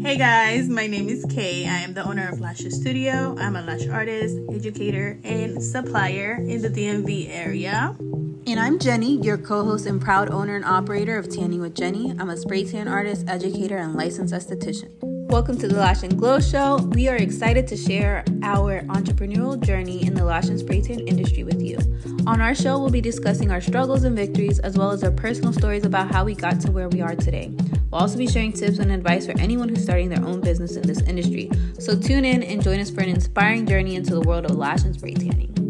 Hey guys, my name is Kay. I am the owner of Lashes Studio. I'm a lash artist, educator, and supplier in the DMV area. And I'm Jenny, your co host and proud owner and operator of Tanning with Jenny. I'm a spray tan artist, educator, and licensed esthetician. Welcome to the Lash and Glow Show. We are excited to share our entrepreneurial journey in the lash and spray tan industry with you. On our show, we'll be discussing our struggles and victories, as well as our personal stories about how we got to where we are today. We'll also be sharing tips and advice for anyone who's starting their own business in this industry. So tune in and join us for an inspiring journey into the world of lash and spray tanning.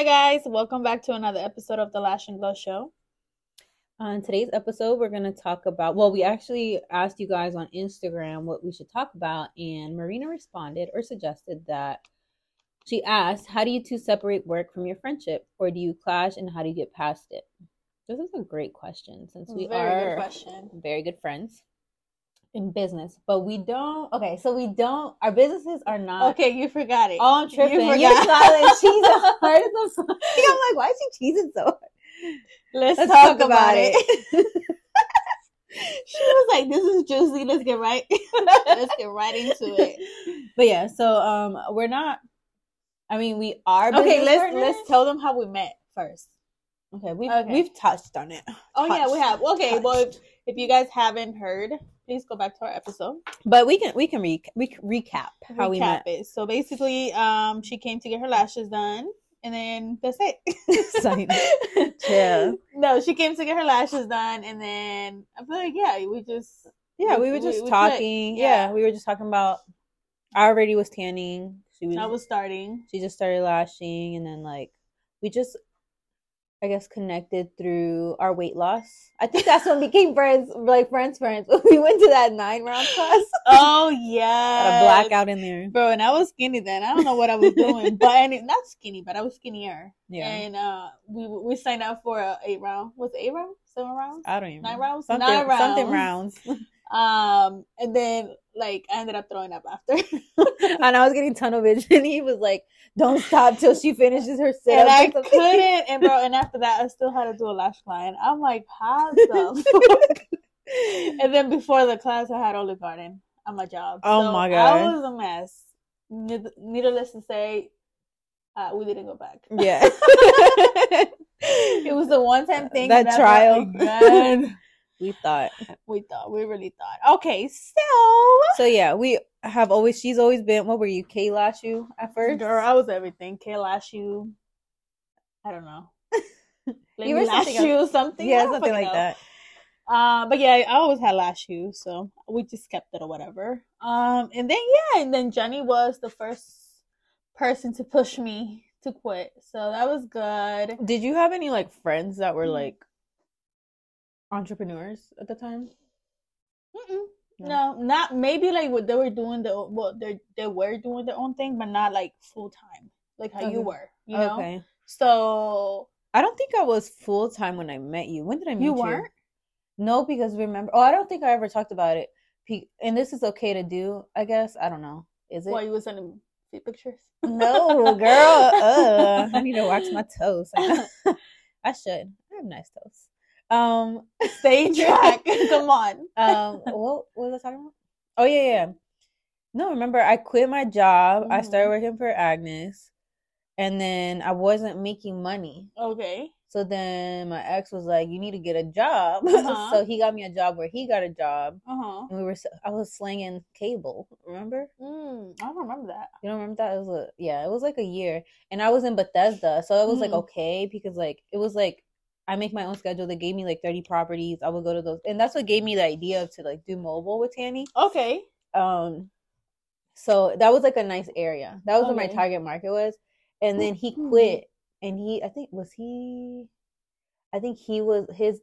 Hi guys, welcome back to another episode of the Lash and Glow Show. On today's episode, we're going to talk about. Well, we actually asked you guys on Instagram what we should talk about, and Marina responded or suggested that she asked, How do you two separate work from your friendship, or do you clash, and how do you get past it? This is a great question since we Very are good question. very good friends in business, but we don't. Okay, so we don't. Our businesses are not. Okay, you forgot it. Oh, I'm tripping. You You're forgot. smiling. She's hard as a. I'm like, why is she cheesing so hard? Let's, Let's talk, talk about, about it. she was like, "This is juicy. Let's get right. Let's get right into it." But yeah, so um, we're not. I mean, we are. Okay, let's partners. let's tell them how we met first. Okay, we've Okay. we've touched on it, Oh yeah, we have. Okay, Touched. well, if, if you guys haven't heard, please go back to our episode. but we can we can re- we can recap how we Recap met. it. So basically, um, she came to get her lashes done, and then that's it. Sign. Chill. No, she came to get her lashes done, and then I feel like yeah, we just Yeah, We- we were just we talking. Yeah. Yeah. we were just talking about. I already was tanning. She was. I was starting. she just started lashing, and then like we just, I guess, connected through our weight loss. I think that's when we became friends, like friends, friends. we went to that nine round class. Oh yeah, a blackout in there. bro. And I was skinny then. I don't know what I was doing, but and it, not skinny, but I was skinnier. Yeah, And uh, we we signed up for a eight round. Was it eight round? Seven rounds? I don't even Nine rounds? Something, Nine something rounds. Um, and then like I ended up throwing up after. and I was getting tunnel vision. He was like, "Don't stop till she finishes her sit and I couldn't, and bro, and after that, I still had to do a lash line. I'm like, how the? And then before the class, I had Olive Garden on my job. Oh So my I was a mess. Need- Needless to say, uh, we didn't go back. yeah. It was the one time thing. That never trial. again. We thought we thought, we really thought. Okay, so so. Yeah, we have always. She's always been. What were you, K Lashu at first? girl, I was everything. K lash you. I don't know. You were lash something you something. Yeah, something like know. that. Uh, but yeah, I always had lash shoes, so we just kept it or whatever. Um, and then yeah, and then Jenny was the first person to push me to quit, so that was good. Did you have any like friends that were like entrepreneurs at the time? No. No, not maybe like what they were doing the well, they they were doing their own thing, but not like full time, like how Okay. you were, you know. Okay. So I don't think I was full time when I met you. When did I meet you? you weren't. No, because remember. Oh, I don't think I ever talked about it. And this is okay to do, I guess. I don't know. Is it? Why you was sending feet pictures. No, girl. Uh, I need to wax my toes. I should. I have nice toes. Um, Stay track. Come on. um, what, what was I talking about? Oh yeah, yeah. No, remember I quit my job. I started Mhm. working for Agnes, and then I wasn't making money. Okay. So then my ex was like, "You need to get a job." Uh-huh. so he got me a job where he got a job, Uh huh. and we were. I was slinging cable. Remember? Mm, I don't remember that. You don't remember that? It was a yeah. It was like a year, and I was in Bethesda, so it was like Mhm. okay because like it was like I make my own schedule. They gave me like thirty properties. I would go to those, and that's what gave me the idea of to like do mobile with Tanny. Okay. Um, so that was like a nice area. That was where my target market was, and then he quit, and he I think was he, I think he was his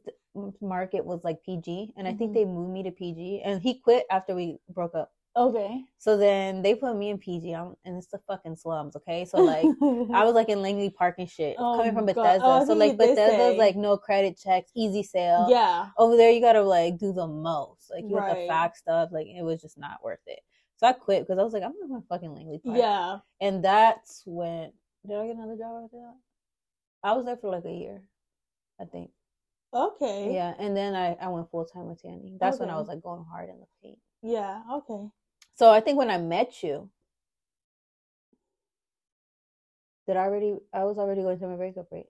market was like PG, and I think Mhm. they moved me to PG, and he quit after we broke up. Okay. So then they put me in PG, I'm, and it's the fucking slums. Okay, so like I was like in Langley Park and shit, Oh, coming from Bethesda. Oh, so like Bethesda's like no credit checks, easy sale. yeah. Over there, you gotta like do the most, like you have the Right. fact stuff. Like it was just not worth it. So I quit because I was like, I'm not going to fucking Langley Park. Yeah. And that's when did I get another job after that? I was there for like a year, I think. Okay. Yeah, and then I I went full time with tanning. That's when I was like going hard in the paint. Yeah. Okay. So I think when I met you, did I already? I was already going through my breakup, right?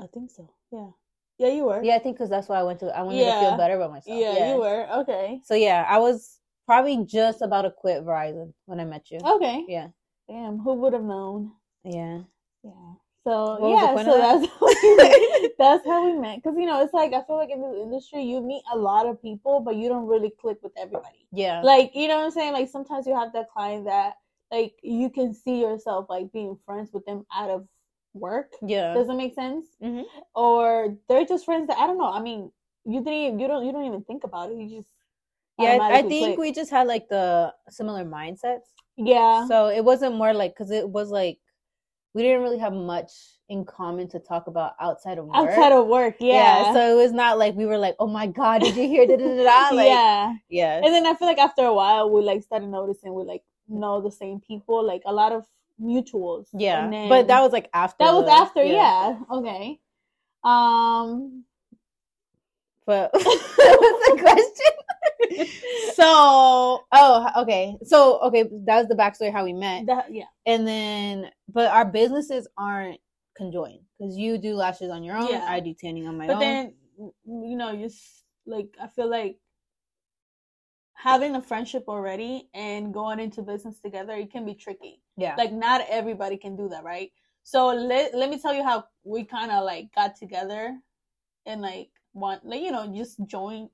I think so. Yeah. Yeah, you were. Yeah, I think because that's why I went to. I wanted to feel better about myself. Yeah, you were. Okay. So yeah, I was probably just about to quit Verizon when I met you. Okay. Yeah, Damn. Who would have known? yeah. Yeah. So What yeah, so that? that's how we met. that's how we met. Because you know, it's like I feel like in this industry, you meet a lot of people, but you don't really click with everybody. Yeah. Like you know what I'm saying? Like sometimes you have that client that like you can see yourself like being friends with them out of work. yeah. Does it make sense? Mhm. Or they're just friends that I don't know. I mean, you didn't. You don't. You don't even think about it. You just Yeah, I- I think click. we just had like the similar mindsets. Yeah. So it wasn't more like because it was like we didn't really have much in common to talk about outside of work. outside of work, yeah. So it was not like we were like, oh my god, did you hear? Da, da, da, da. Like, yeah. yeah, And then I feel like after a while, we like started noticing we like know the same people, like a lot of mutuals. yeah. Then- but that was like after. that was after, yeah. Okay. Um. But what's the question? So oh, okay. So okay, that was the backstory how we met, that yeah. and then but our businesses aren't conjoined because you do lashes on your own, Yeah. I do tanning on my But own. But then you know, just like I feel like having a friendship already and going into business together, it can be tricky. yeah, like not everybody can do that right so let, let me tell you how we kind of like got together and like one like you know just join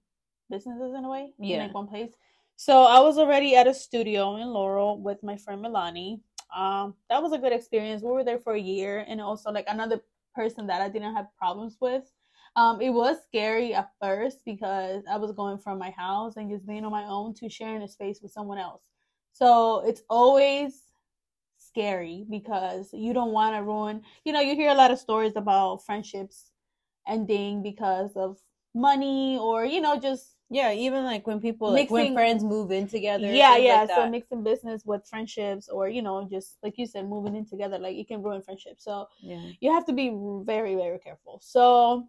businesses in a way in Yeah. like one place. So i was already at a studio in laurel with my friend milani. Um that was a good experience. We were there for a year and also like another person that i didn't have problems with. Um it was scary at first because i was going from my house and just being on my own to sharing a space with someone else. So it's always scary because you don't want to ruin you know you hear a lot of stories about friendships ending because of money or you know just yeah. Even like when people like when friends move in together. yeah yeah like so mixing business with friendships or you know just like you said moving in together like it can ruin friendships so yeah. you have to be very very careful so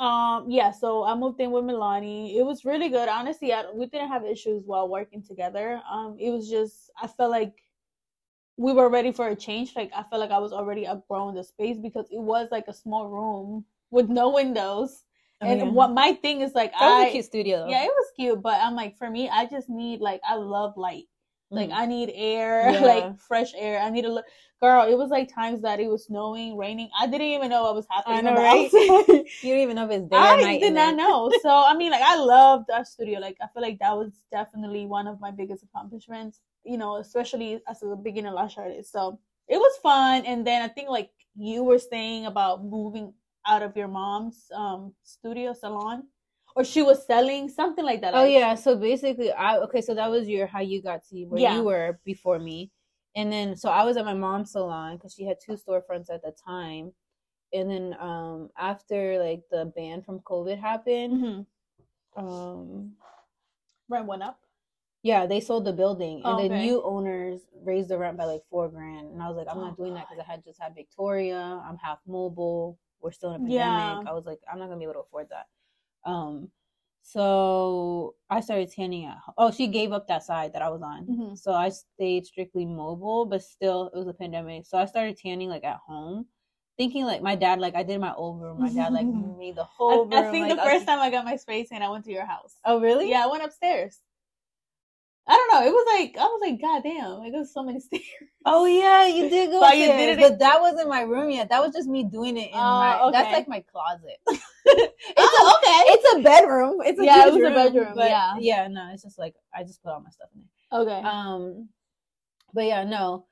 um yeah so i moved in with milani it was really good honestly I, we didn't have issues while working together um it was just i felt like we were ready for a change like i felt like i was already outgrowing the space because it was like a small room with no windows Oh, and yeah. what my thing is like that was i a cute studio. Though. yeah it was cute but i'm like for me i just need like i love light like Mhm. I need air, Yeah. like fresh air. I need a look. Girl, it was like times that it was snowing, raining. I didn't even know what was happening. I know, right? you don't even know if it's day or I night. did not know. So I mean, like I loved our studio. Like I feel like that was definitely one of my biggest accomplishments. You know, especially as a beginner lash artist. So it was fun. And then I think like you were saying about moving out of your mom's um studio salon, or she was selling something like that. Oh yeah, so basically, I okay, so that was your how you got to where Yeah. you were before me, and then so I was at my mom's salon because she had two storefronts at the time, and then um after like the ban from COVID happened, Mhm. um Rent went up. yeah, they sold the building, and Oh, the new owners raised the rent by like four grand, and I was like, I'm Oh, not doing that because I had just had Victoria, I'm half mobile, we're still in a pandemic. Yeah. I was like, I'm not gonna be able to afford that. Um, so I started tanning at. Oh, she gave up that side that I was on, Mhm. so I stayed strictly mobile, but still it was a pandemic. So I started tanning like at home, thinking like my dad like I did my old room. My dad like made the I, whole room. I think like, the first time I got my space and I went to your house. Oh really? Yeah, I went upstairs. I don't know. It was like I was like, God damn, like there's so many stairs. Oh yeah, you did go But you did it- but that wasn't my room yet. That was just me doing it in Oh, my. That's like my closet. oh, okay. It's a bedroom. It's a Yeah, it was a bedroom, but yeah. yeah. No, it's just like I just put all my stuff in there. Okay. Um, but yeah, no.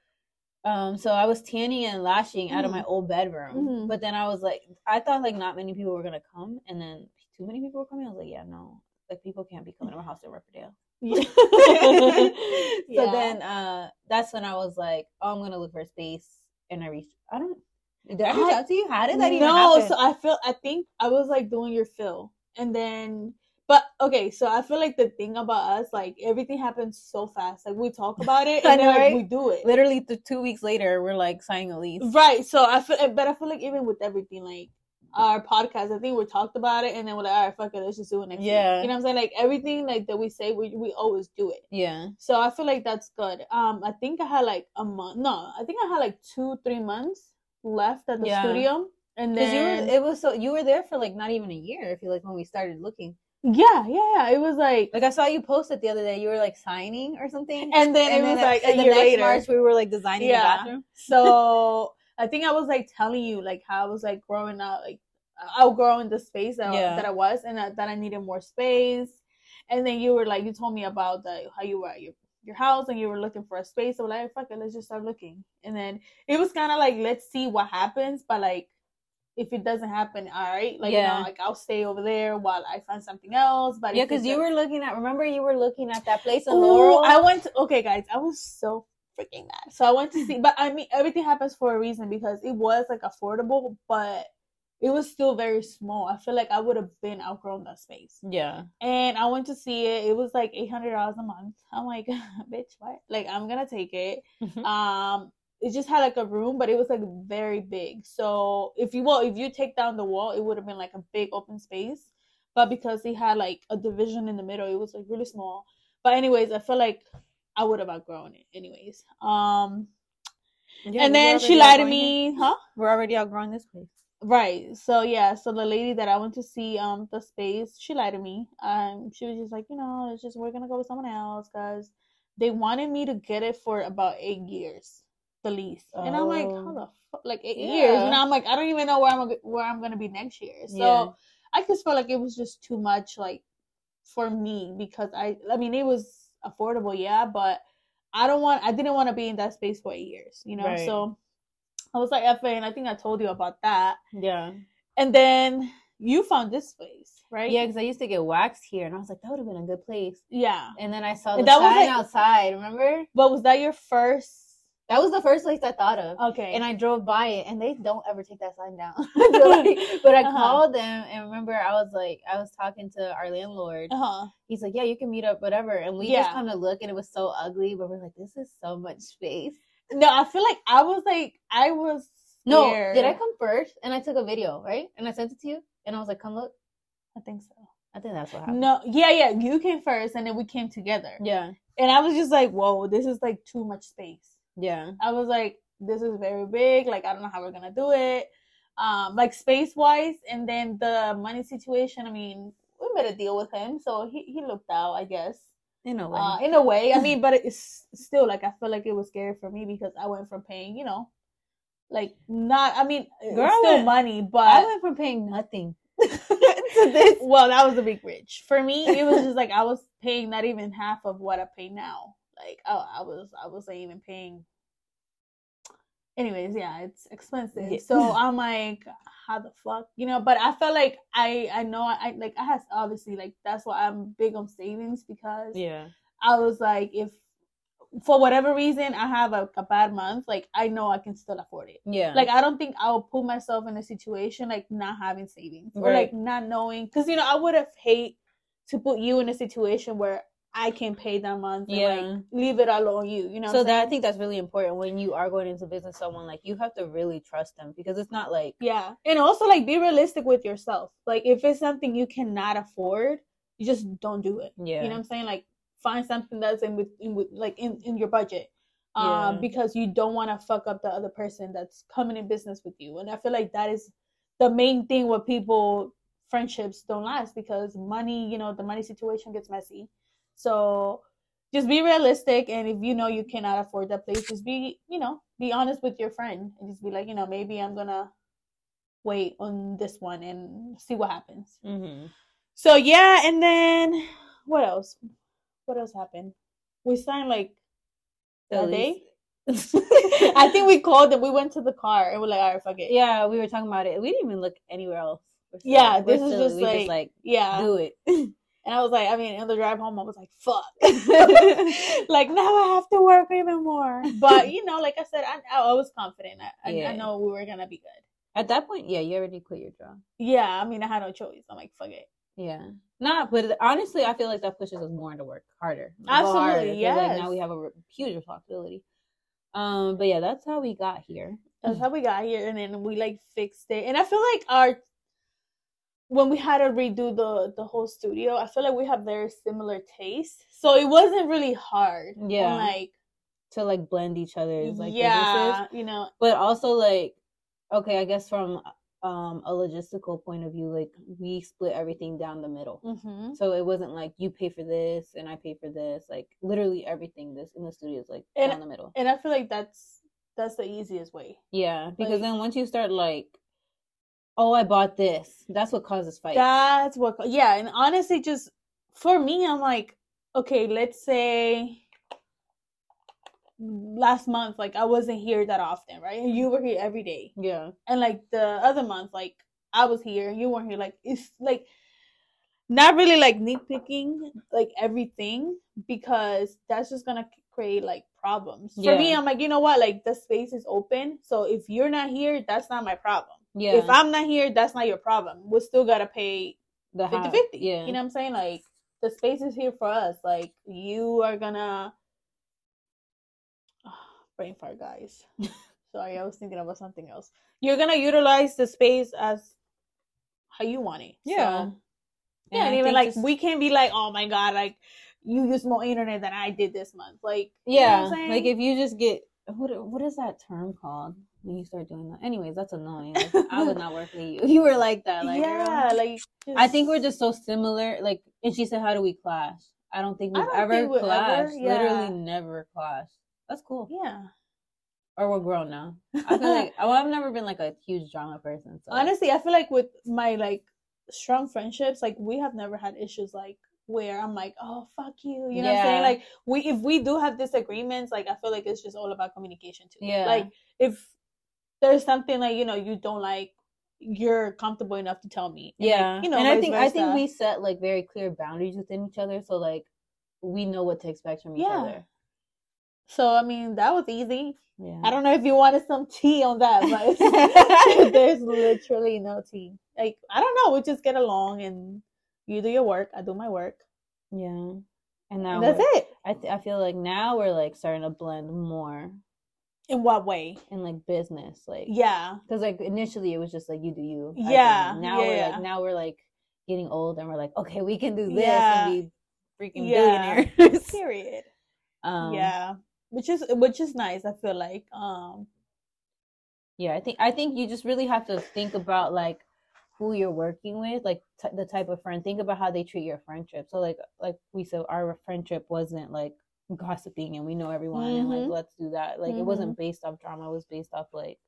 Um, so I was tanning and lashing out of my old bedroom, Mhm. but then I was like, I thought like not many people were gonna come, and then too many people were coming. I was like, yeah, no, like people can't be coming to my house in Riverdale. Yeah. so Yeah. then uh that's when I was like, oh, I'm gonna look for a space, and I reached. I don't. Did I reach I- out to you? How did that even no, happen? so I feel I think I was like doing your fill, and then But okay, so I feel like the thing about us, like everything happens so fast. Like we talk about it and then like, right? we do it. Literally, th- two weeks later, we're like signing a lease. Right. So I feel, but I feel like even with everything, like our podcast, I think we talked about it, and then we're like, all right, fuck it, let's just do it next. week." Yeah. You know what I'm saying? Like everything, like that we say, we we always do it. Yeah. So I feel like that's good. Um, I think I had like a month. No, I think I had like two, three months left at the Yeah. studio, and Because you then were, it was so you were there for like not even a year. I feel like when we started looking, yeah, yeah, yeah, it was like, like I saw you post it the other day. You were like signing or something, and then and it was like a the year later. March we were like designing Yeah. the bathroom. So I think I was like telling you like how I was like growing up, like outgrowing the space that, Yeah. that I was, and that, that I needed more space. And then you were like, you told me about the how you were at your your house and you were looking for a space. So like, fuck it, let's just start looking. And then it was kind of like, let's see what happens. But like, if it doesn't happen, all right, like Yeah. you know, like I'll stay over there while I find something else. But Yeah, because you were looking at. Remember, you were looking at that place in Laurel. I went to okay, guys. I was so freaking mad. So I went to see, but I mean, everything happens for a reason because it was like affordable, but it was still very small. I feel like I would have been outgrown that space. yeah. And I went to see it. It was like eight hundred dollars a month. I'm like, bitch, what? Like I'm gonna take it. Mhm. Um, it just had like a room, but it was like very big. So if you well, if you take down the wall, it would have been like a big open space. But because they had like a division in the middle, it was like really small. But anyways, I feel like I would have outgrown it. Anyways, um, Yeah, and then she lied to me, it. huh? We're already outgrowing this place. Right. So yeah, so the lady that I went to see um the space, she lied to me. Um she was just like, you know, it's just we're going to go with someone else cuz they wanted me to get it for about 8 years the lease. And I'm like, how Oh. the fuck like 8 years? And I'm like, I don't even know where I'm where I'm going to be next year. So Yeah. I just felt like it was just too much like for me because I I mean, it was affordable, yeah, but I don't want I didn't want to be in that space for 8 years, you know? Right. So I was like, F and I think I told you about that. Yeah. And then you found this space, right? Yeah, because I used to get waxed here, and I was like, that would have been a good place. Yeah. And then I saw the that sign like- outside. Remember? But was that your first? That was the first place I thought of. Okay. And I drove by it, and they don't ever take that sign down. Like- but I Uh-huh. called them, and remember, I was like, I was talking to our landlord. uh huh. He's like, yeah, you can meet up, whatever. And we just Yeah. come to look, and it was so ugly, but we're like, this is so much space. No, I feel like I was like I was. No, did I come first? And I took a video, right? And I sent it to you, and I was like, come look. I think so. I think that's what happened. No, yeah, yeah. You came first, and then we came together. Yeah, And I was just like, whoa, this is like too much space. Yeah, I was like, this is very big. Like I don't know how we're gonna do it. Um, like space wise, and then the money situation. I mean, we made a deal with him, so he he looked out, I guess. in a way. uh, in a way. I mean, but it's still like I feel like it was scary for me because I went from paying, you know, like not. I mean, Girl, still I- money, but I went from paying nothing to this. well, that was a big bridge. for me. It was just like I was paying not even half of what I pay now. Like oh, I was I wasn't even paying. Anyways, yeah, it's expensive. Yeah. So I'm like, how the fuck, you know? But I felt like I I know I like I has obviously like that's why I'm big on savings because Yeah, I was like, if for whatever reason I have a, a bad month, like I know I can still afford it. yeah. Like I don't think I'll put myself in a situation like not having savings or like not knowing because you know I would have hate to put you in a situation where I can pay that month and Yeah. like leave it all on you. You know, what so that I think that's really important when you are going into business. Someone like you have to really trust them because it's not like yeah, and also like be realistic with yourself. Like if it's something you cannot afford, you just don't do it. yeah, You know what I'm saying? Like find something that's in with, in with like in, in your budget. Um, Yeah. because you don't want to fuck up the other person that's coming in business with you. And I feel like that is the main thing where people friendships don't last because money, you know, the money situation gets messy. So just be realistic and if you know you cannot afford that place, just be, you know, be honest with your friend and just be like, you know, maybe I'm gonna wait on this one and see what happens. hmm So yeah, and then what else? What else happened? We signed like that day. I think we called them. we went to the car and we're like, all right, fuck it. yeah, we were talking about it. We didn't even look anywhere else. Yeah, we're this is just we like- like Yeah. do it. And I was like, I mean, on the drive home, I was like, fuck. like now I have to work even more. But you know, like I said, I, I was confident. I, I, Yeah. I know we were gonna be good. At that point, yeah, you already quit your job. Yeah, I mean, I had no choice. I'm like, fuck it. Yeah. Not, but honestly, I feel like that pushes us more into work harder. Absolutely, yeah. Like now we have a huge responsibility. Um, but yeah, that's how we got here. That's how we got here, and then we like fixed it. And I feel like our when we had to redo the the whole studio, I feel like we have very similar tastes, so it wasn't really hard. on, Yeah. like to like blend each other's like businesses. yeah, you know, but also like okay i guess from um a logistical point of view like we split everything down the middle hmm so it wasn't like you pay for this and i pay for this like literally everything this in the studio is like And- down the middle and I feel like that's that's the easiest way. yeah because like- then once you start like oh i bought this that's what causes fights That's what, yeah. And honestly, just for me, I'm like, okay, let's say last month, like I wasn't here that often, right? And you were here every day. yeah And like the other month, like I was here, you weren't here. Like it's like not really like nitpicking like everything because that's just gonna create like problems. For me, I'm like, you know what? Like the space is open. So if you're not here, that's not my problem. Yeah If I'm not here, that's not your problem. We still gotta pay the 50 50. yeah You know what I'm saying? Like the space is here for us. Like you are gonna brain fart guys. Sorry, I was thinking about something else. You're gonna utilize the space as how you want it. Yeah. So, yeah, and I even like just- we can't be like, oh my god, like you use more internet than I did this month. Like you know what yeah I'm saying? like if you just get what what is that term called when you start doing that anyways that's annoying Like, i would not work with you you were like that like girl. yeah, like I think we're just so similar. Like, and she said, "How do we clash?" I don't think we've don't ever think we've ever- clashed. yeah. Literally, never clashed. That's cool. yeah. Or we're grown now. I feel like well, I've never been like a huge drama person. So honestly i feel like with my like strong friendships like we have never had issues like where i'm like oh fuck you you know what i'm saying like we if we do have disagreements like i feel like it's just all about communication too Yeah. like if there's something like you know you don't like you're comfortable enough to tell me And, like, yeah, you know and I think I think we set like very clear boundaries within each other. So like, we know what to expect from each Yeah. other. so i mean that was easy Yeah. i don't know if you wanted some tea on that but there's literally no tea like i don't know we just get along and you do your work i do my work Yeah. And now and that's it I th- I feel like now we're like starting to blend more in what way in like business, like yeah Because like initially it was just like you do you. Yeah. Now yeah, we're yeah. like now we're like getting old and we're like okay we can do this Yeah. and be freaking billionaires. period um, yeah which is which is nice i feel like um yeah. I think I think you just really have to think about like who you're working with, like t- the type of friend. Think about how they treat your friendship. So like like we said, our friendship wasn't like gossiping and we know everyone and like Mhm. let's do that. Like it wasn't based off drama. It was based off like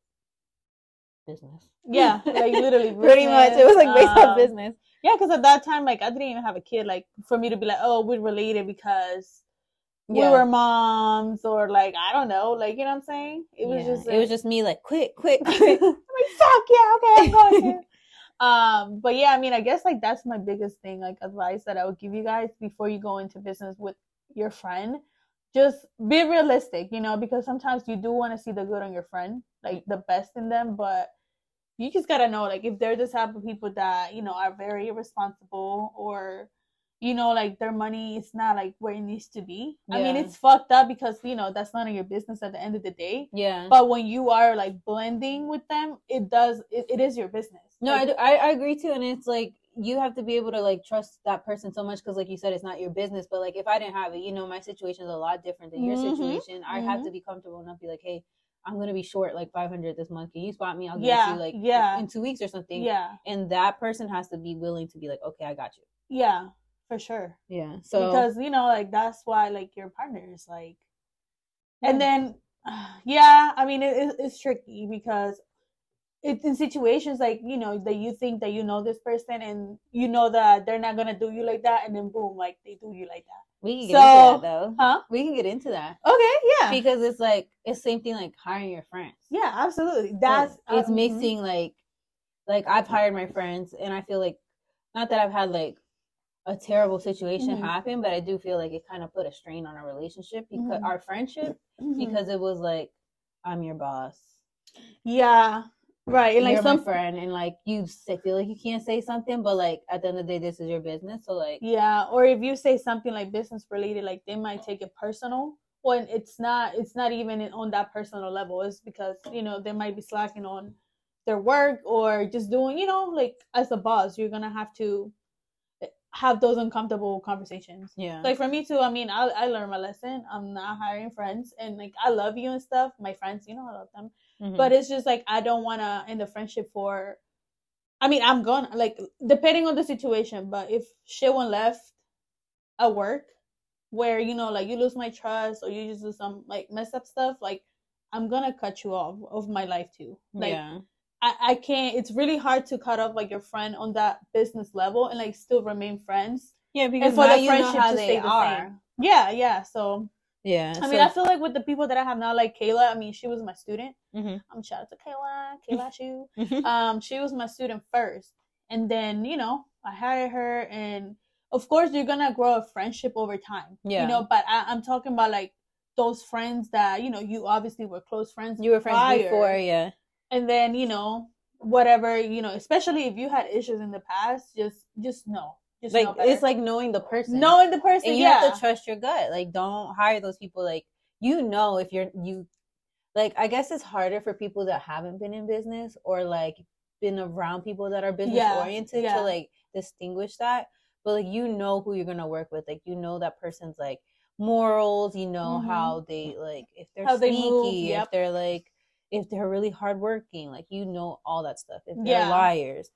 business. yeah like literally Pretty much, it was like based um, off business. yeah because at that time like i didn't even have a kid like for me to be like oh we're related because we were moms or like i don't know like you know what i'm saying it was Yeah. just it was just me like quick, quick, quick. I'm like, fuck yeah, okay, I'm going um, but yeah, I mean, I guess like that's my biggest thing, like advice that I would give you guys before you go into business with your friend. Just be realistic, you know, because sometimes you do want to see the good on your friend, like the best in them, but you just gotta know, like, if they're the type of people that you know are very irresponsible or you know, like their money is not like where it needs to be. I mean, it's fucked up because you know that's none of your business at the end of the day yeah. but when you are like blending with them it does it, it is your business No, I, Like, do- I I agree too, and it's like you have to be able to like trust that person so much because, like you said, it's not your business. But like if I didn't have it, you know, my situation is a lot different than your Mhm, situation. I have mhm. to be comfortable enough, to be like, hey, I'm gonna be short like 500 this month. Can you spot me? I'll give Yeah, you like yeah. in two weeks or something. yeah And that person has to be willing to be like, okay, I got you. yeah for sure Yeah. So because you know like that's why like your partner is like and Yeah. then yeah i mean it, it- it's tricky because it's in situations like you know that you think that you know this person and you know that they're not gonna do you like that and then boom like they do you like that we can get So- into that though. huh We can get into that okay yeah because it's like it's same thing like hiring your friends. yeah absolutely that's it's uh, mhm. mixing like like I've hired my friends and I feel like not that I've had like a terrible situation Mhm. happen, but I do feel like it kind of put a strain on our relationship because Mhm. our friendship Mhm. because it was like I'm your boss. Yeah. Right and like some friend and like you say, feel like you can't say something but like at the end of the day this is your business so like yeah or if you say something like business related like they might take it personal when it's not it's not even on that personal level it's because you know they might be slacking on their work or just doing you know like as a boss you're gonna have to have those uncomfortable conversations. Yeah. Like for me too i mean i, I learned my lesson. I'm not hiring friends and like i love you and stuff my friends you know i love them Mhm. but it's just like i don't want to end the friendship for i mean i'm gonna like depending on the situation but if shit went left at work where you know like you lose my trust or you just do some like mess up stuff like i'm gonna cut you off of my life too like yeah I, I can't it's really hard to cut off like your friend on that business level and like still remain friends yeah because for now the you know friendship how to the are same. yeah yeah so yeah i mean i feel like with the people that i have now like kayla i mean she was my student Mhm. i'm shout out to kayla kayla Shu. Mhm. um she was my student first and then you know i hired her and of course you're gonna grow a friendship over time Yeah. you know but I, i'm talking about like those friends that you know you obviously were close friends you were friends prior, before yeah and then you know whatever you know especially if you had issues in the past just just know just like it's like knowing the person. Knowing the person and you yeah have to trust your gut. Like don't hire those people like you know if you're you like i guess it's harder for people that haven't been in business or like been around people that are business Yeah, oriented yeah. to like distinguish that. But like you know who you're gonna work with. Like you know that person's like morals. You know Mhm. how they like if they're How they sneaky move, if they're like if they're really hardworking. Like you know all that stuff. If they're liars.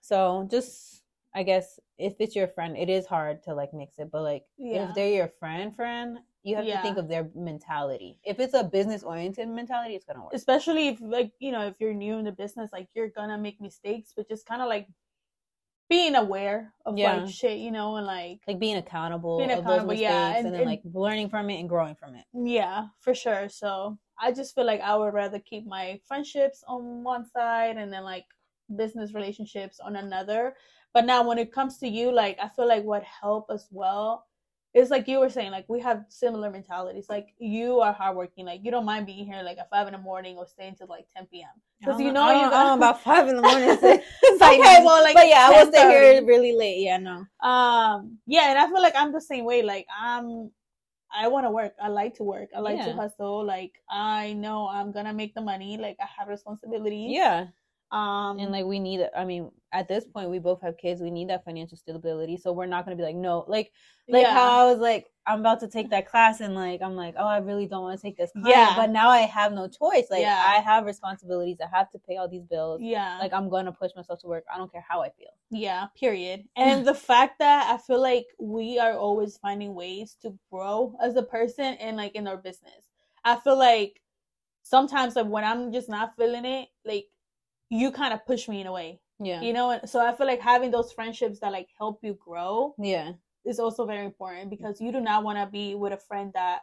So just i guess if it's your friend it is hard to like mix it but like Yeah. if they're your friend friend you have to think of their mentality if it's a business oriented mentality it's gonna work especially if like you know if you're new in the business like you're gonna make mistakes but just kind of like being aware of Yeah. like shit you know and like like being accountable Being accountable, those mistakes yeah, and, and- then and- like learning from it and growing from it yeah for sure so i just feel like i would rather keep my friendships on one side and then like business relationships on another but now when it comes to you like i feel like what help as well is like you were saying like we have similar mentalities. Like you are hardworking. Like you don't mind being here like at five in the morning or staying till like 10 p.m because you know I you don't- I know, about five in the morning. It's okay like- well like but yeah i will stay here really late. Yeah no um yeah and i feel like i'm the same way. Like i'm i want to work. I like to work. I like to hustle. Like i know i'm gonna make the money. Like i have responsibilities. Yeah. Um and like we need it. I mean at this point we both have kids we need that financial stability. So we're not going to be like no like like yeah. how i was like i'm about to take that class and like i'm like oh i really don't want to take this class Yeah. but now i have no choice. Like Yeah. i have responsibilities i have to pay all these bills. Yeah. Like i'm going to push myself to work. I don't care how i feel. Yeah period. And the fact that i feel like we are always finding ways to grow as a person and like in our business. I feel like sometimes like when i'm just not feeling it like you kind of push me in a way yeah you know and so i feel like having those friendships that like help you grow yeah is also very important because you do not want to be with a friend that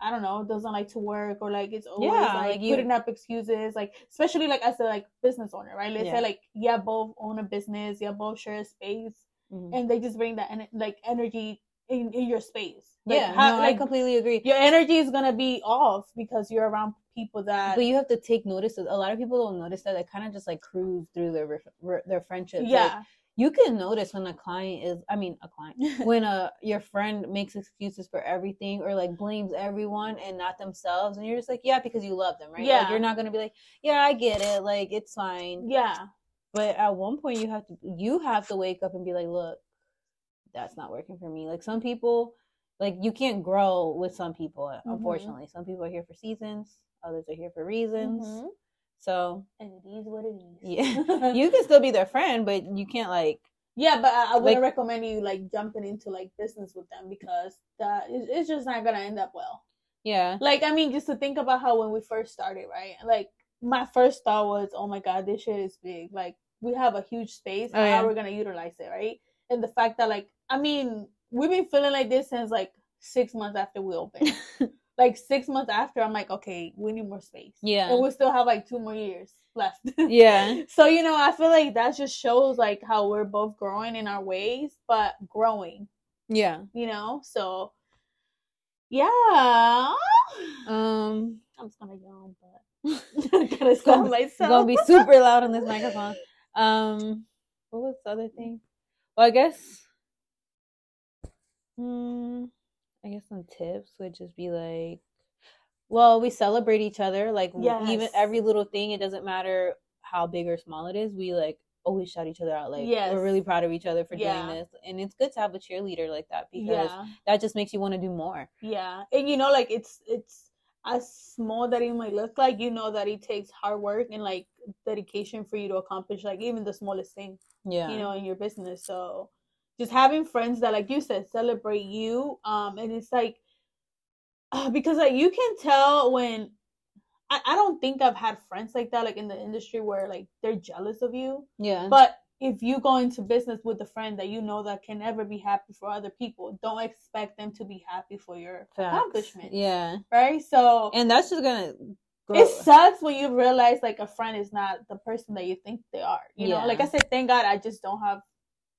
I don't know doesn't like to work or like it's always Yeah, like, like you- putting up excuses like especially like as a like business owner right let's Yeah. say like yeah both own a business yeah both share a space Mhm. and they just bring that en- like energy in, in your space. Like, yeah how- no, like i completely agree. your energy is gonna be off because you're around people that but you have to take notice of a lot of people don't notice that they kind of just like cruise through their their friendships. Like, yeah. you can notice when a client is i mean a client when a your friend makes excuses for everything or like blames everyone and not themselves and you're just like yeah because you love them right? Yeah. like you're not gonna be like yeah i get it like it's fine. Yeah. But at one point you have to you have to wake up and be like look that's not working for me like some people like you can't grow with some people Mhm. unfortunately some people are here for seasons others are here for reasons Mhm. so and it is what it is yeah you can still be their friend but you can't like Yeah, but I, I wouldn't Like- recommend you like jumping into like business with them because that is it's just not gonna end up well. yeah Like I mean, just to think about how when we first started, right? Like my first thought was, oh my god, this shit is big. Like we have a huge space. Oh, how yeah. we're gonna utilize it, right? And the fact that like I mean, we've been feeling like this since like six months after we opened. like six months after, I'm like, okay, we need more space. Yeah. and we still have like two more years left. yeah So you know, I feel like that just shows like how we're both growing in our ways, but growing. yeah You know, so yeah. um I'm just gonna yawn, but I'm gonna stop myself. gonna be super loud on this microphone. Um, what was the other thing? Well, I guess, hmm, I guess some tips would just be like, well, we celebrate each other. Like w- even every little thing, it doesn't matter how big or small it is. We like always shout each other out. Like Yes. we're really proud of each other for Yeah. doing this, and it's good to have a cheerleader like that because yeah, that just makes you want to do more. yeah, and you know, like it's it's as small that it might look like, you know that it takes hard work and like dedication for you to accomplish like even the smallest thing. Yeah, you know in your business so just having friends that like you said celebrate you um and it's like uh, because like you can tell when I, I don't think i've had friends like that like in the industry where like they're jealous of you yeah, but if you go into business with a friend that you know that can never be happy for other people don't expect them to be happy for your Facts. accomplishments Yeah, right so and that's just gonna. It sucks when you realize like a friend is not the person that you think they are. You know, like I said, thank God I just don't have.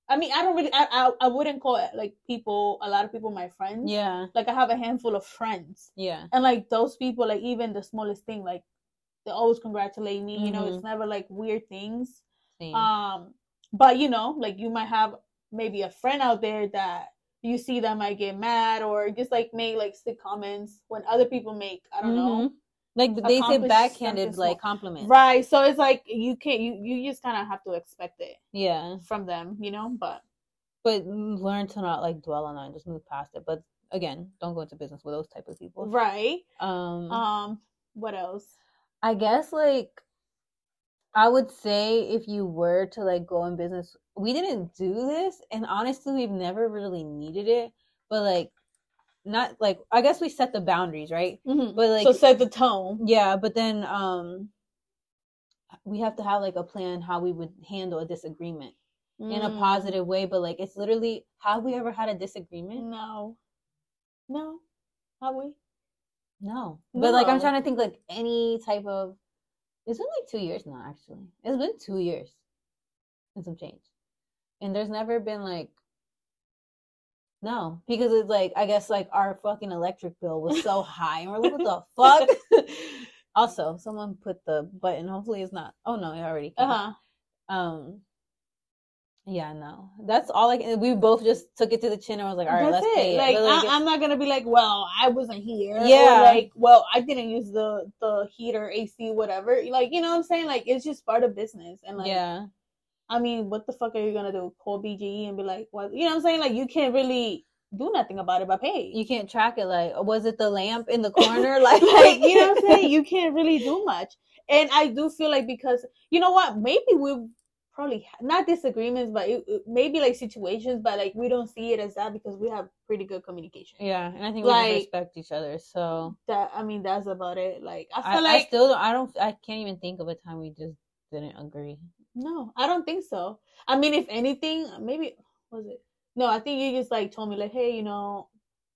I mean, I don't really. I I, I wouldn't call it like people. A lot of people my friends. Yeah, Like I have a handful of friends, yeah, and like those people, like even the smallest thing, like they always congratulate me. You know, it's never like weird things. same. Um, but you know, like you might have maybe a friend out there that you see that might get mad or just like make like sick comments when other people make. I don't know. Like they say backhanded like compliment. Right. So it's like you can't you you just kind of have to expect it Yeah. from them, you know, but But learn to not like dwell on that and just move past it. But again, don't go into business with those type of people. right. Um Um what else? I guess like I would say if you were to like go in business, we didn't do this and honestly we've never really needed it, but like not like I guess we set the boundaries, right? But But like so set the tone. yeah, but then um we have to have like a plan how we would handle a disagreement in a Mm. positive way, but like it's literally have we ever had a disagreement? No. No. Have we? No. But like I'm trying to think like any type of it's been like two years now actually. It's been two years and some change. And there's never been like no, because it's like I guess like our fucking electric bill was so high and we're like, what the fuck? Also, someone put the button. Hopefully it's not oh no, it already. Uh-huh. Um yeah, no. That's all I can we both just took it to the chin and was like, all right, That's let's it. pay it. Like, like, I, I'm not gonna be like, well, I wasn't here. or, Yeah. like, well, I didn't use the the heater, AC, whatever. Like, you know what I'm saying? Like, it's just part of business. And like, yeah. I mean, what the fuck are you gonna do? Call BGE and be like, what? You know what I'm saying? Like, you can't really do nothing about it but pay. You can't track it like was it the lamp in the corner? Like, like, you know what I'm saying? You can't really do much. And I do feel like because you know what? Maybe we've probably not disagreements, but it, it- maybe like situations, but like we don't see it as that because we have pretty good communication. Yeah, and I think we Like- respect each other. So That I mean, that's about it. Like I I, feel I like I still don't, I don't I can't even think of a time we just didn't agree. No, I don't think so. I mean, if anything, maybe was it? No, I think you just like told me like, hey, you know,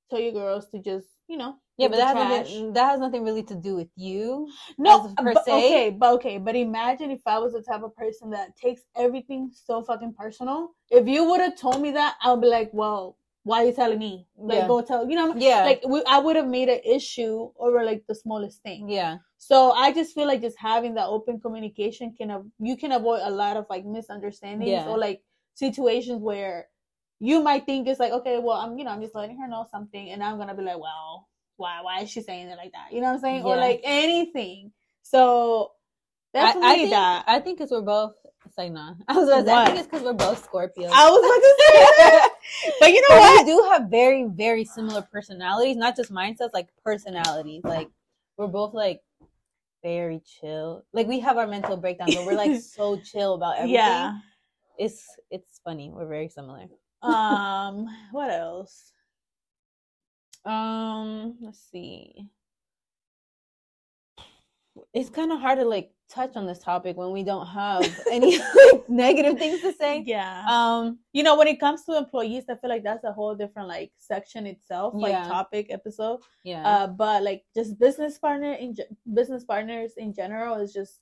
tell your girls to just you know. Yeah, but that has nothing that has nothing really to do with you. No, as per but, se. okay, but okay, but imagine if I was the type of person that takes everything so fucking personal. If you would have told me that, I would be like, well, why are you telling me? Like, Yeah. go tell, you know, Yeah. like we, I would have made an issue over like the smallest thing. yeah. So I just feel like just having that open communication can av- you can avoid a lot of like misunderstandings Yeah. or like situations where you might think it's like okay, well I'm you know I'm just letting her know something, and I'm gonna be like, well, why why is she saying it like that? You know what I'm saying? Yeah. Or like anything. So I, definitely I think that. I think because we're both nah. I was about to say, I think it's because we're both Scorpios. I was about to say that, but you know But what? we do have very, very similar personalities, not just mindsets, like personalities. Like we're both like very chill. Like we have our mental breakdowns, but we're like so chill about everything. Yeah. It's it's funny. We're very similar. Um. What else? Um, let's see. It's kind of hard to like touch on this topic when we don't have any like, negative things to say. Yeah. Um, you know when it comes to employees i feel like that's a whole different like section itself like Yeah. topic episode yeah. uh but like just business partner in ge- business partners in general is just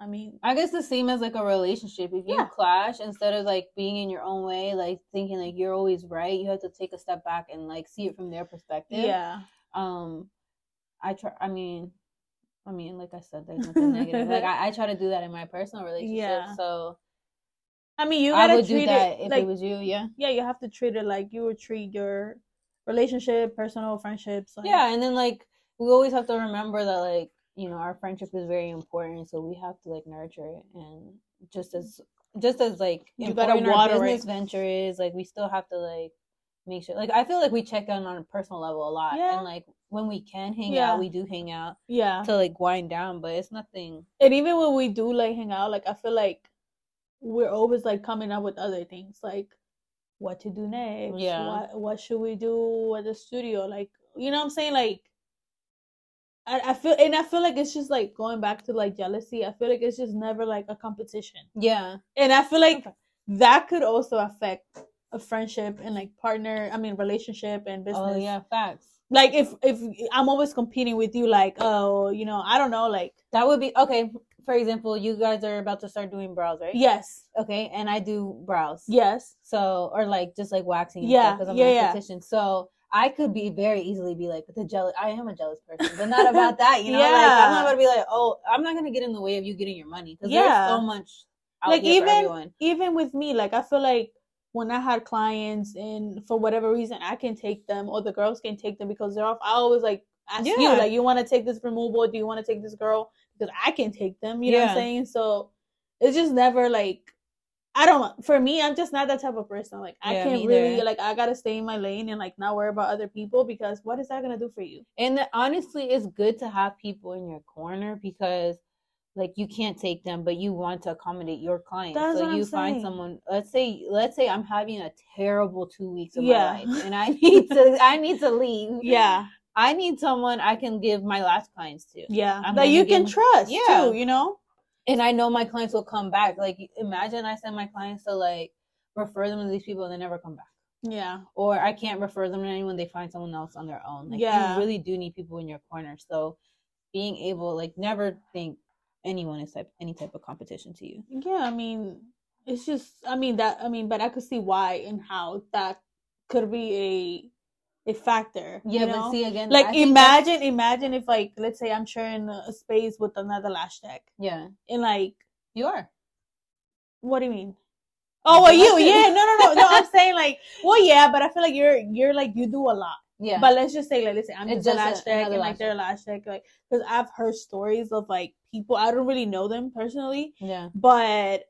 i mean I guess the same as like a relationship. If you Yeah. clash, instead of like being in your own way, like thinking like you're always right, you have to take a step back and like see it from their perspective. yeah Um, I try. I mean, I mean, like I said, there's nothing negative. Like I, I try to do that in my personal relationship. Yeah. So I mean, you I gotta would do that it if like it was you. Yeah. yeah, you have to treat it like you would treat your relationship, personal friendships. Like, Yeah, and then like we always have to remember that like you know our friendship is very important, so we have to like nurture it, and just as just as like You gotta important our business it. venture is, like we still have to like make sure. Like I feel like we check in on a personal level a lot, Yeah. and like when we can hang Yeah. out, we do hang out yeah. to like wind down, but it's nothing. And even when we do like hang out, like I feel like we're always like coming up with other things, like what to do next. Yeah. What what should we do at the studio? Like you know what I'm saying? Like I, I feel and I feel like it's just like going back to like jealousy. I feel like it's just never like a competition. Yeah, And I feel like Okay. that could also affect a friendship and like partner, I mean relationship and oh, business. oh yeah, facts. Like if if I'm always competing with you like, oh, you know, I don't know, like That would be okay. For example, you guys are about to start doing brows, right? yes. Okay, and I do brows. Yes. So or like just like waxing. Yeah, because I'm yeah, an yeah. esthetician. So I could be very easily be like the jealous. I am a jealous person, but not about that. You know, like I'm not gonna be like, oh, I'm not gonna get in the way of you getting your money because Yeah. there's so much. Out Like, even- everyone. even with me, like I feel like when I had clients and for whatever reason I can take them or the girls can take them because they're off, I always like ask you, like, you want to take this removal? Do you want to take this girl? Because I can take them. You know what I'm saying? So it's just never like I don't. For me, I'm just not that type of person. Like I Yeah, can't really like I gotta stay in my lane and like not worry about other people because what is that gonna do for you? And the- honestly, it's good to have people in your corner because, like, you can't take them, but you want to accommodate your clients. That's so you find someone. Let's say, let's say I'm having a terrible two weeks of Yeah. my life, and I need to, I need to leave. Yeah, I need someone I can give my last clients to. yeah. I'm that you can trust Yeah. too. You know? and I know my clients will come back. Like imagine I send my clients to like refer them to these people and they never come back. Yeah. Or I can't refer them to anyone, they find someone else on their own. Like Yeah. you really do need people in your corner. So being able like never think anyone is type any type of competition to you. Yeah, I mean, it's just, I mean that, I mean, but I could see why and how that could be a a factor. Yeah, you but know? see again like imagine, imagine if like let's say I'm sharing a a space with another lash tech, Yeah. and like, You are. what do you mean? Oh, well, you, yeah, no, no, no, no. I'm saying like, well, yeah, but I feel like you're you're like you do a lot. Yeah. But let's just say, like, let's say I'm It's just a just a- lash tech, and like they're a lash tech, like, because I've heard stories of like people I don't really know them personally, yeah. but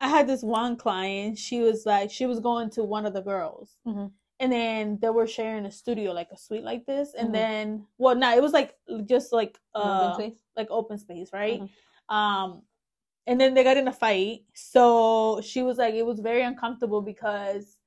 I had this one client. She was like, she was going to one of the girls, Mhm. and then they were sharing a studio, like a suite like this, and Mhm. then, well, no, it was like just like Open uh, space? like open space, right? Mhm. Um, and then they got in a fight. So she was like, it was very uncomfortable because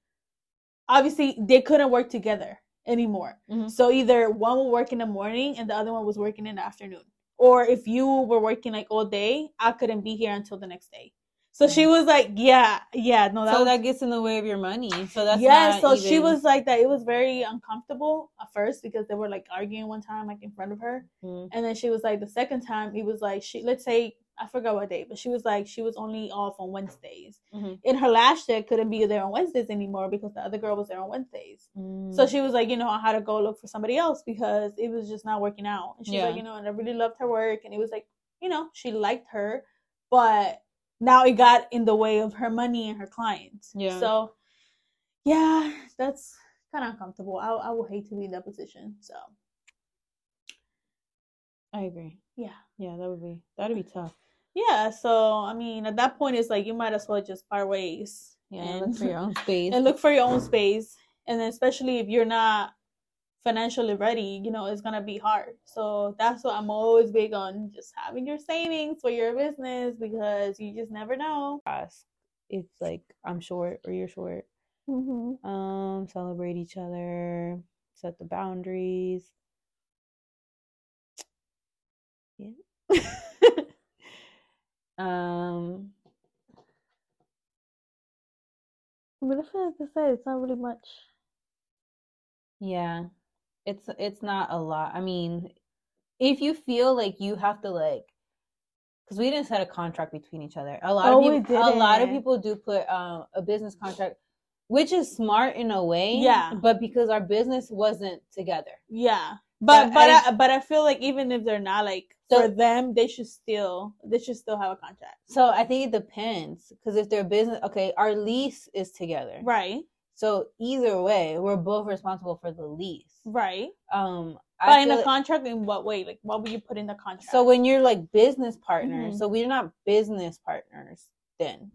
obviously they couldn't work together anymore. Mhm. So either one would work in the morning and the other one was working in the afternoon. Or if you were working like all day, I couldn't be here until the next day. So she was like, yeah, yeah, no, that so was that gets in the way of your money. So that's yeah, so she was like that. It was very uncomfortable at first because they were like arguing one time, like in front of her. Mhm. And then she was like, the second time, it was like, she, let's say, I forgot what day, but she was like, she was only off on Wednesdays. Mhm. And her lash tech couldn't be there on Wednesdays anymore because the other girl was there on Wednesdays. So Mm. she was like, you know, I had to go look for somebody else because it was just not working out. And she's Yeah. like, you know, and I really loved her work. And it was like, you know, she liked her, but now it got in the way of her money and her clients. Yeah. So, yeah, that's kind of uncomfortable. I, I would hate to be in that position. So, I agree. yeah. Yeah, that would be that'd be tough. Yeah. So, I mean, at that point, it's like you might as well just part ways. Yeah, and, look for your own space. and look for your own space. And then, especially if you're not financially ready, you know, it's gonna be hard. So that's what I'm always big on just having your savings for your business because you just never know. if like I'm short or you're short. Mm-hmm. Um, celebrate each other, set the boundaries. Yeah. um, I mean, that's what I say. It's not really much. yeah. It's it's not a lot. I mean, if you feel like you have to like because we didn't set a contract between each other. A lot Oh, of we people a lot of people do put um a business contract which is smart in a way. Yeah. But because our business wasn't together. Yeah, but But but I- I, but I feel like even if they're not like So- for them, they should still they should still have a contract. So I think it depends because if their business, okay, our lease is together, Right. so either way, we're both responsible for the lease. Right. Um, But in the like- contract, in what way? Like, what would you put in the contract? so when you're like business partners, Mhm. so we're not business partners then,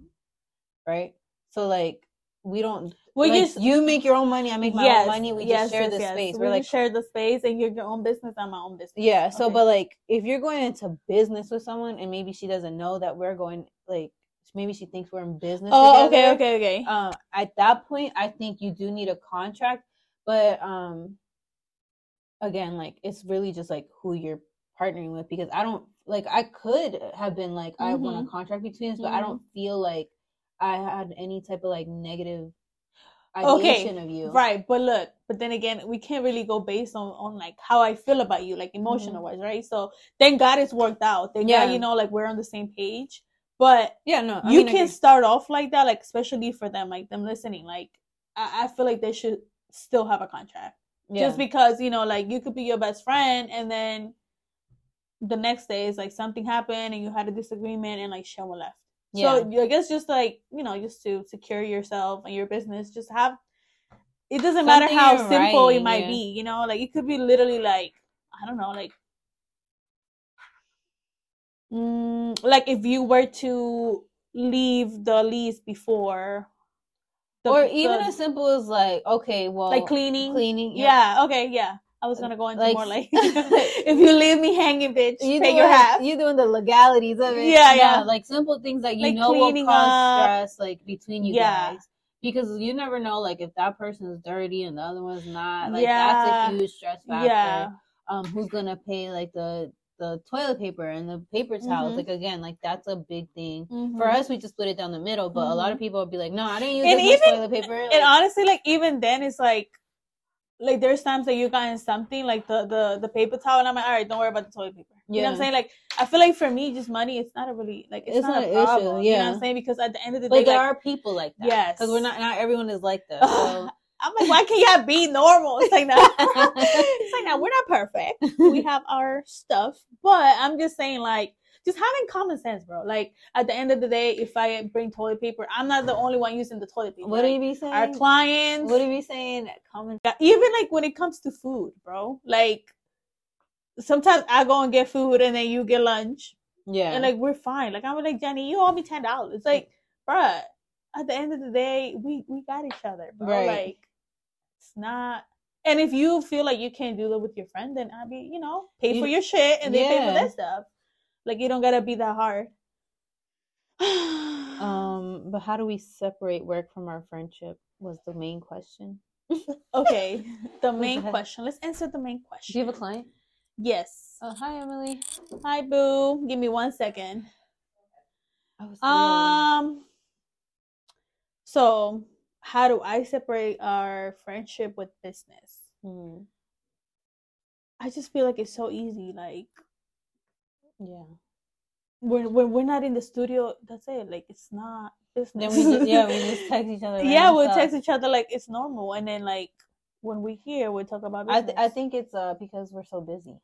right? So like we don't. we like, just you make your own money, I make my yes, own money. We yes, just share yes, the yes. space. We We're like share the space, and you're your own business. I'm my own business. Yeah. So, Okay. but like, if you're going into business with someone and maybe she doesn't know that we're going, like, maybe she thinks we're in business. Oh, okay, together, okay, okay. Um, at that point, I think you do need a contract, but um, again, like, it's really just like who you're partnering with because I don't like. I could have been like, I want a contract between us, but I don't feel like I had any type of like negative Okay, of you. Right, but look, but then again, we can't really go based on on like how I feel about you, like emotional wise, right? So thank God it's worked out. Thank Mm-hmm. Yeah. God, you know, like we're on the same page. But Yeah. No. I you mean, can start off like that, like especially for them, like them listening. Like I, I feel like they should still have a contract, Yeah. just because you know, like you could be your best friend, and then the next day is like something happened and you had a disagreement, and like Shelma left. Yeah. So I guess just like you know, just to secure yourself and your business, just have. It doesn't matter how simple it might yeah. be, you know. Like it could be literally like I don't know, like, mm, like if you were to leave the lease before, the- or even the- as simple as like, okay, well, like cleaning. cleaning. Yeah. Okay. Yeah. I was gonna go into Like- more like if you leave me hanging, bitch, you pay doing, your half. You doing the legalities of it. Yeah, yeah. Like simple things that you Like know will cause up. stress, like between you Yeah. guys. Because you never know, like if that person is dirty and the other one's not, like Yeah. that's a huge stress factor. Yeah. Um, who's gonna pay like the the toilet paper and the paper towels? Mhm. Like again, like that's a big thing. For Mhm. us, we just split it down the middle, but a lot of people would be like, "No, I didn't use And even- toilet paper." and honestly, like even then, it's like, like there's times that you gotten something like the the the paper towel, and I'm like, all right, don't worry about the toilet paper. You know what I'm saying? Like, I feel like for me, just money, it's not a really like it's, It's not, not a an issue, problem. You know what yeah. I'm saying? Because at the end of the but day, there like, are people like that. Yes. because we're not not everyone is like that. So I'm like, why can't y'all be normal? It's like, no, it's like, no, we're not perfect. We have our stuff, but I'm just saying, like, just having common sense, bro. Like, at the end of the day, if I bring toilet paper, I'm not the only one using the toilet paper. what do you be saying? Our clients, What are you be saying? Common. Yeah, even like when it comes to food, bro. Like sometimes I go and get food and then you get lunch. Yeah. And like we're fine. Like I'm like, Jenny, you owe me ten dollars. It's like, bruh, at the end of the day, we we got each other, bro. Right. Like it's not and if you feel like you can't do that with your friend, then I be, you know, pay for your shit and then pay for Yeah. their stuff. Like you don't gotta be that hard. um, but how do we separate work from our friendship? Was the main question. okay. The main question. Let's answer the main question. Do question. you have a client? Yes. Oh, hi, Emily. Hi boo. Give me one second. I was Um. So, how do I separate our friendship with business? Hmm, I just feel like it's so easy. Like yeah. when when we're not in the studio, that's it. Like it's not business. Then we just, yeah we just text each other. yeah, we'll stuff. text each other like it's normal, and then like when we hear, we talk about I th- I think it's uh because we're so busy.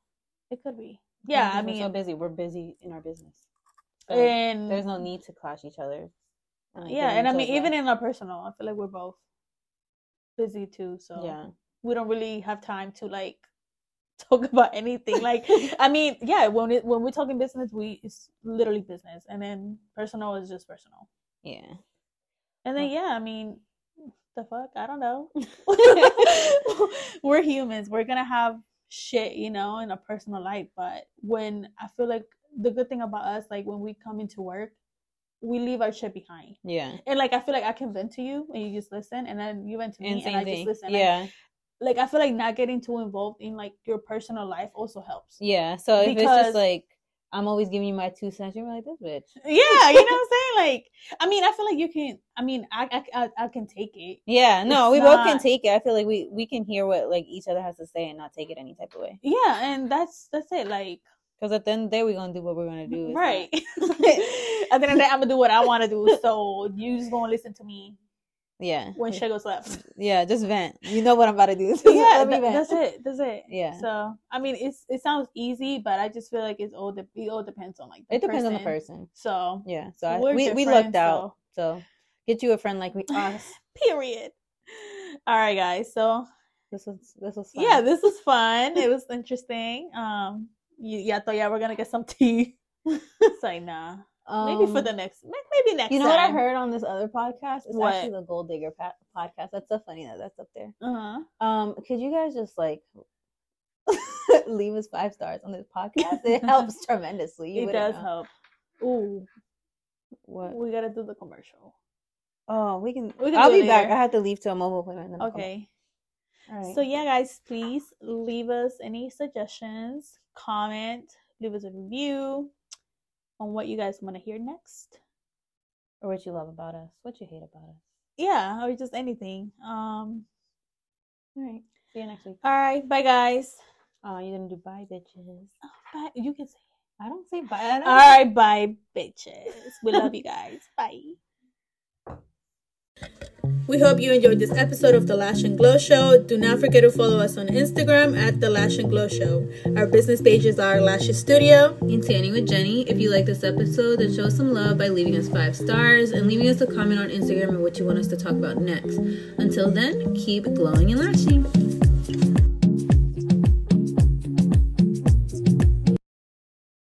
it could be. Yeah, I Because we're so mean, busy. We're busy in our business. So and there's no need to clash each other. like, yeah, and I mean, even back. in our personal, I feel like we're both busy too. So yeah, we don't really have time to like talk about anything. Like, I mean, yeah, when it, when we're talking business, we it's literally business, and then personal is just personal. yeah. And then yeah, I mean, the fuck, I don't know. we're humans. We're gonna have shit, you know, in a personal life. But when I feel like the good thing about us, like when we come into work, we leave our shit behind. Yeah. And like I feel like I can vent to you and you just listen, and then you vent to me And and I just listen. Yeah. Like I feel like not getting too involved in like your personal life also helps. Yeah. So if it's just like I'm always giving you my two cents, you're like this bitch. Yeah, you know what I'm saying? Like, I mean, I feel like you can. I mean, I I I, I can take it. Yeah, no, It's we both can take it. I feel like we we can hear what like each other has to say and not take it any type of way. Yeah, and that's that's it. Like, Because at the end of the day, we're gonna do what we're gonna do. Not- right. At the end of the day, I'm gonna do what I want to do. So you just gonna listen to me. Yeah. when shit goes left. Yeah, just vent. You know what I'm about to do. Yeah, let me tha- vent. that's it. That's it. Yeah. So I mean, it's it sounds easy, but I just feel like it's all de- it all depends on like the It depends on the person. So Yeah. So I, we we looked out. So get you a friend like me. Us. period. All right, guys. So This was this was fun. yeah, this was fun. it was interesting. Um, you, yeah, I thought yeah, we're gonna get some tea. it's like nah. Maybe for Um, the next, may- maybe next. You know what I heard on this other podcast? It's What? actually the Gold Digger podcast. That's so funny that that's up there. Uh-huh. Um, could you guys just like leave us five stars on this podcast? It helps tremendously. You It does know. help. Ooh, What? we gotta do the commercial. Oh, we can. We can I'll be back. later. I have to leave to a mobile appointment. Okay. right. So yeah, guys, please leave us any suggestions, comment, leave us a review on what you guys want to hear next. or what you love about us, what you hate about us. Yeah, or just anything. Um. All right. See you next week. All right, bye, guys. Oh, you didn't do bye, bitches. Bye. You can say. I don't say bye. Don't- All right, bye, bitches. We love you guys. Bye. We hope you enjoyed this episode of The Lash and Glow Show. Do not forget to follow us on Instagram at The Lash and Glow Show. Our business pages are Lashes Studio. and Tanning with Jenny. If you like this episode, then show some love by leaving us five stars and leaving us a comment on Instagram and what you want us to talk about next. Until then, keep glowing and lashing.